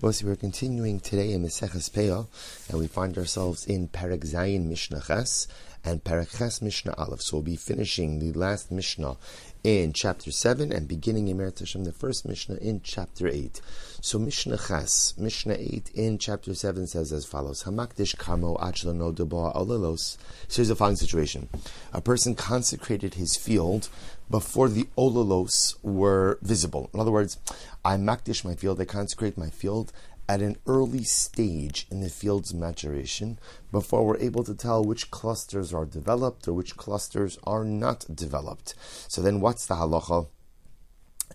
Bosi, we're continuing today in Meseches Peah, and we find ourselves in Perek Zayin and Perek Ches Mishnah Aleph. So we'll be finishing the last Mishnah in chapter 7 and beginning in Meretz Hashem, the first Mishnah in chapter 8. So Mishnah Ches, Mishnah 8 in chapter 7 says as follows, Hamakdish kamo achlono deboa olalos. So here's the following situation. A person consecrated his field before the olalos were visible. In other words, I makdish my field, I consecrate my field at an early stage in the field's maturation before we're able to tell which clusters are developed or which clusters are not developed. So then what's the halacha?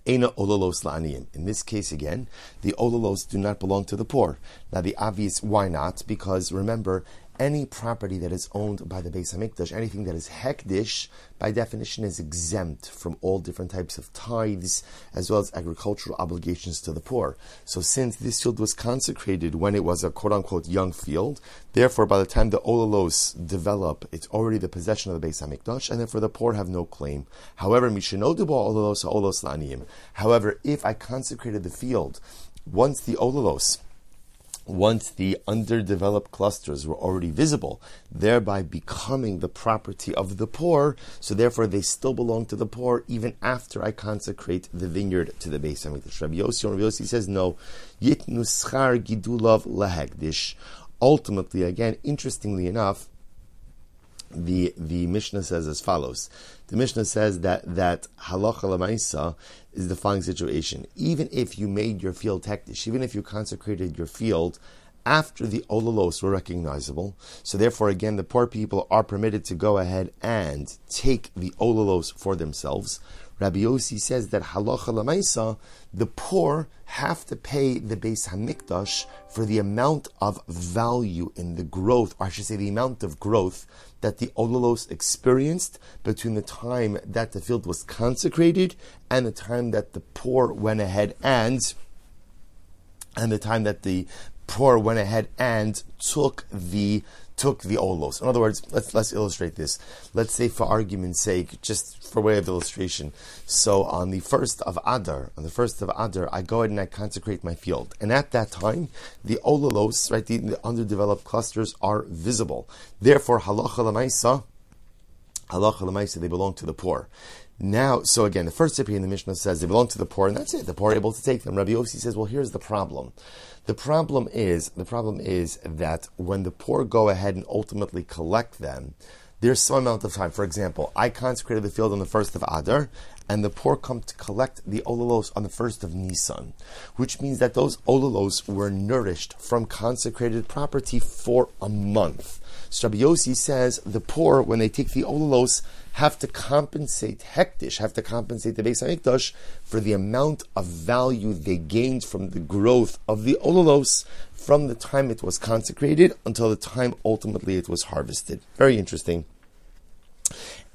Ena olalos la'aniyim. In this case, again, the olalos do not belong to the poor. Now, the obvious why not? Because remember, any property that is owned by the Beis Hamikdash, anything that is hekdish, by definition is exempt from all different types of tithes as well as agricultural obligations to the poor. So since this field was consecrated when it was a quote unquote young field, therefore by the time the olalos develop, it's already the possession of the Beis Hamikdash, and therefore the poor have no claim. However, olalos laniim. However, if I consecrated the field once the olalos once the underdeveloped clusters were already visible, thereby becoming the property of the poor, so therefore they still belong to the poor even after I consecrate the vineyard to the Beis Hamikdash. Rabbi Yossi, Rabbi Yossi says no, yitnu gidulav lahegdish. Ultimately, again, interestingly enough, the the Mishnah says as follows. The Mishnah says that that halacha lemaisa is the following situation. Even if you made your field hektish, even if you consecrated your field after the olalos were recognizable, so therefore again the poor people are permitted to go ahead and take the olalos for themselves. Rabbi Yossi says that halacha lemaisa, the poor have to pay the Beis Hamikdash for the amount of value in the growth, or I should say the amount of growth that the Olalos experienced between the time that the field was consecrated and the time that the poor went ahead and and the time that the poor went ahead and took the took the olos. In other words, let's let's illustrate this. Let's say, for argument's sake, just for way of illustration. So on the first of Adar, on the first of Adar, I go ahead and I consecrate my field, and at that time, the olalos, right, the, the underdeveloped clusters are visible. Therefore, halacha lemaisa, halacha lemaisa, they belong to the poor. Now, so again, the first opinion in the Mishnah says they belong to the poor, and that's it. The poor are able to take them. Rabbi Yossi says, well, here's the problem. The problem is, the problem is that when the poor go ahead and ultimately collect them, there's some amount of time. For example, I consecrated the field on the first of Adar, and the poor come to collect the olalos on the first of Nisan, which means that those olalos were nourished from consecrated property for a month. So Rabbi Yossi says the poor, when they take the olalos, have to compensate hektish, have to compensate the Beis Hamikdash for the amount of value they gained from the growth of the olalos from the time it was consecrated until the time ultimately it was harvested. Very interesting.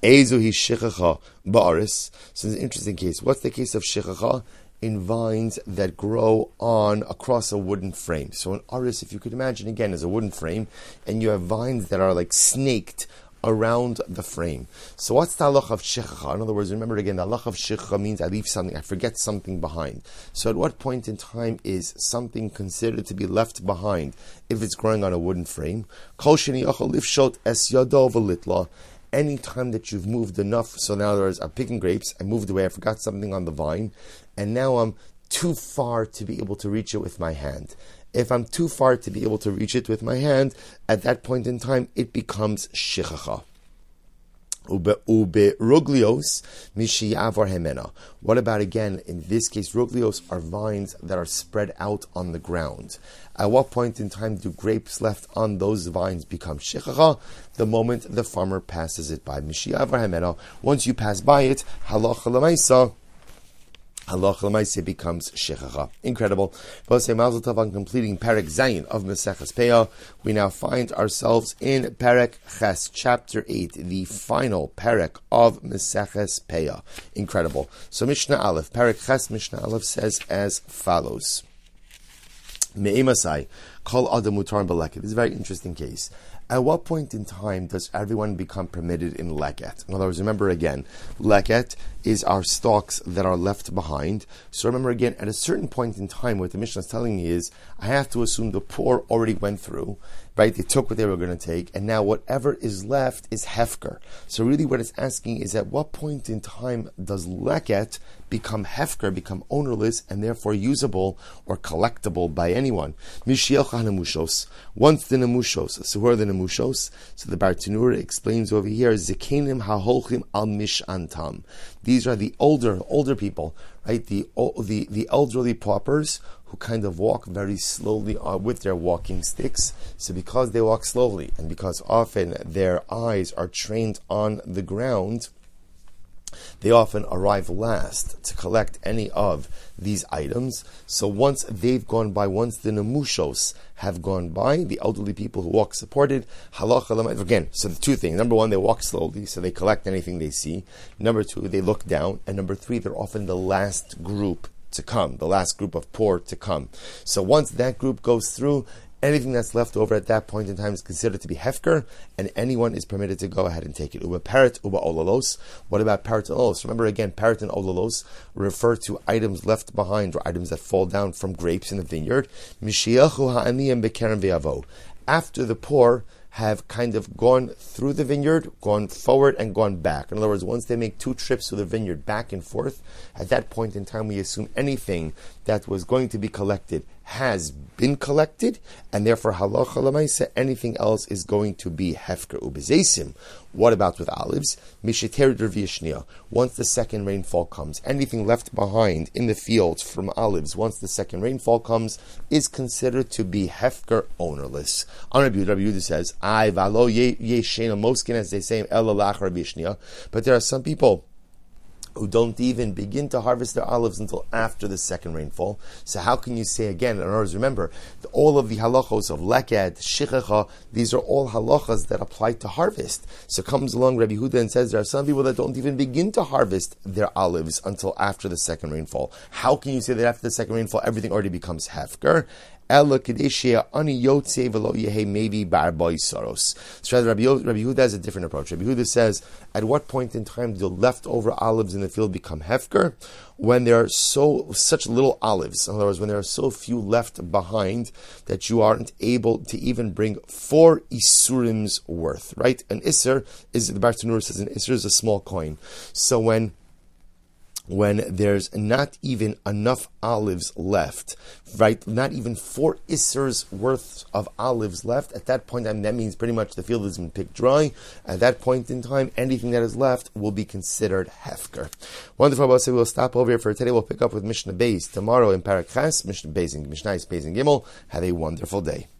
Ezu hi shichacha ba'aris. So it's an interesting case. What's the case of shichacha? in vines that grow on across a wooden frame. So an aris, if you could imagine again, is a wooden frame, and you have vines that are like snaked around the frame. So what's the halach of shechacha? In other words, remember again, the halach of shechacha means I leave something, I forget something behind. So at what point in time is something considered to be left behind if it's growing on a wooden frame? Es Any time that you've moved enough, so in other words, I'm picking grapes, I moved away, I forgot something on the vine, and now I'm too far to be able to reach it with my hand. If I'm too far to be able to reach it with my hand, at that point in time, it becomes shichacha. Ube ruglios mishiyavor hemena. What about again? In this case, ruglios are vines that are spread out on the ground. At what point in time do grapes left on those vines become shichacha? The moment the farmer passes it by. Mishiyavor hemena. Once you pass by it, halacha lemaisa Halach l'maiseh becomes shechacha. Incredible. Say Mazel Tov on completing Perek Zayin of Maseches Peah. We now find ourselves in Perek Ches, chapter 8, the final Perek of Maseches Peah. Incredible. So Mishnah Aleph, Perek Ches, Mishnah Aleph says as follows. Me'emasai, Kol Adam Mutar This is a very interesting case. At what point in time does everyone become permitted in leket? In other words, remember again, leket is our stalks that are left behind. So remember again, at a certain point in time, what the Mishnah is telling me is, I have to assume the poor already went through, right? They took what they were going to take, and now whatever is left is hefker. So really, what it's asking is, at what point in time does leket become hefker, become ownerless, and therefore usable or collectible by anyone? Once the nemushos, so who are the nemushos? So the Bartenura explains over here, zikenim haholchim al mishantam. These are the older, older people, right? The, the, the elderly paupers who kind of walk very slowly uh, with their walking sticks. So because they walk slowly and because often their eyes are trained on the ground, they often arrive last to collect any of these items. So once they've gone by, once the nemushos have gone by, the elderly people who walk supported, halacha again, so the two things. Number one, they walk slowly, so they collect anything they see. Number two, they look down. And number three, they're often the last group to come, the last group of poor to come. So once that group goes through, Anything that's left over at that point in time is considered to be hefker, and anyone is permitted to go ahead and take it. Uba parrot, uba olalos. What about parrot and olalos? Remember again, parrot and olalos refer to items left behind or items that fall down from grapes in the vineyard. After the poor have kind of gone through the vineyard, gone forward, and gone back. In other words, once they make two trips to the vineyard back and forth, at that point in time, we assume anything that was going to be collected has been collected, and therefore halacha lemaisa, anything else is going to be hefker ubezesim. What about with olives? Misheter dervishnia. Once the second rainfall comes, anything left behind in the fields from olives, once the second rainfall comes, is considered to be hefker ownerless. Rabbi Yehuda says, "I valo yeshena moskin," as they say, elalach rabishnia. But there are some people who don't even begin to harvest their olives until after the second rainfall. So how can you say again? In other words, remember, all of the halachos of leked, shichecha, these are all halachas that apply to harvest. So comes along Rabbi Huda and says there are some people that don't even begin to harvest their olives until after the second rainfall. How can you say that after the second rainfall everything already becomes hefker? Ella Kadeshia Ani Yotze Velo Yehe maybe Barboy Soros. So Rabbi, Rabbi Yehuda has a different approach. Rabbi Yehuda says, at what point in time do leftover olives in the field become hefker? When there are so such little olives. In other words, when there are so few left behind that you aren't able to even bring four isurim's worth. Right? An isur is the Bartanur says an isur is a small coin. So when when there's not even enough olives left, right? Not even four isers worth of olives left. At that point, I mean, that means pretty much the field has been picked dry. At that point in time, anything that is left will be considered hefker. Wonderful, Abba. We'll stop over here for today. We'll pick up with Mishnah Beis tomorrow in Perek Ches, Mishnah Beis and Mishnah Beis and Gimel. Have a wonderful day.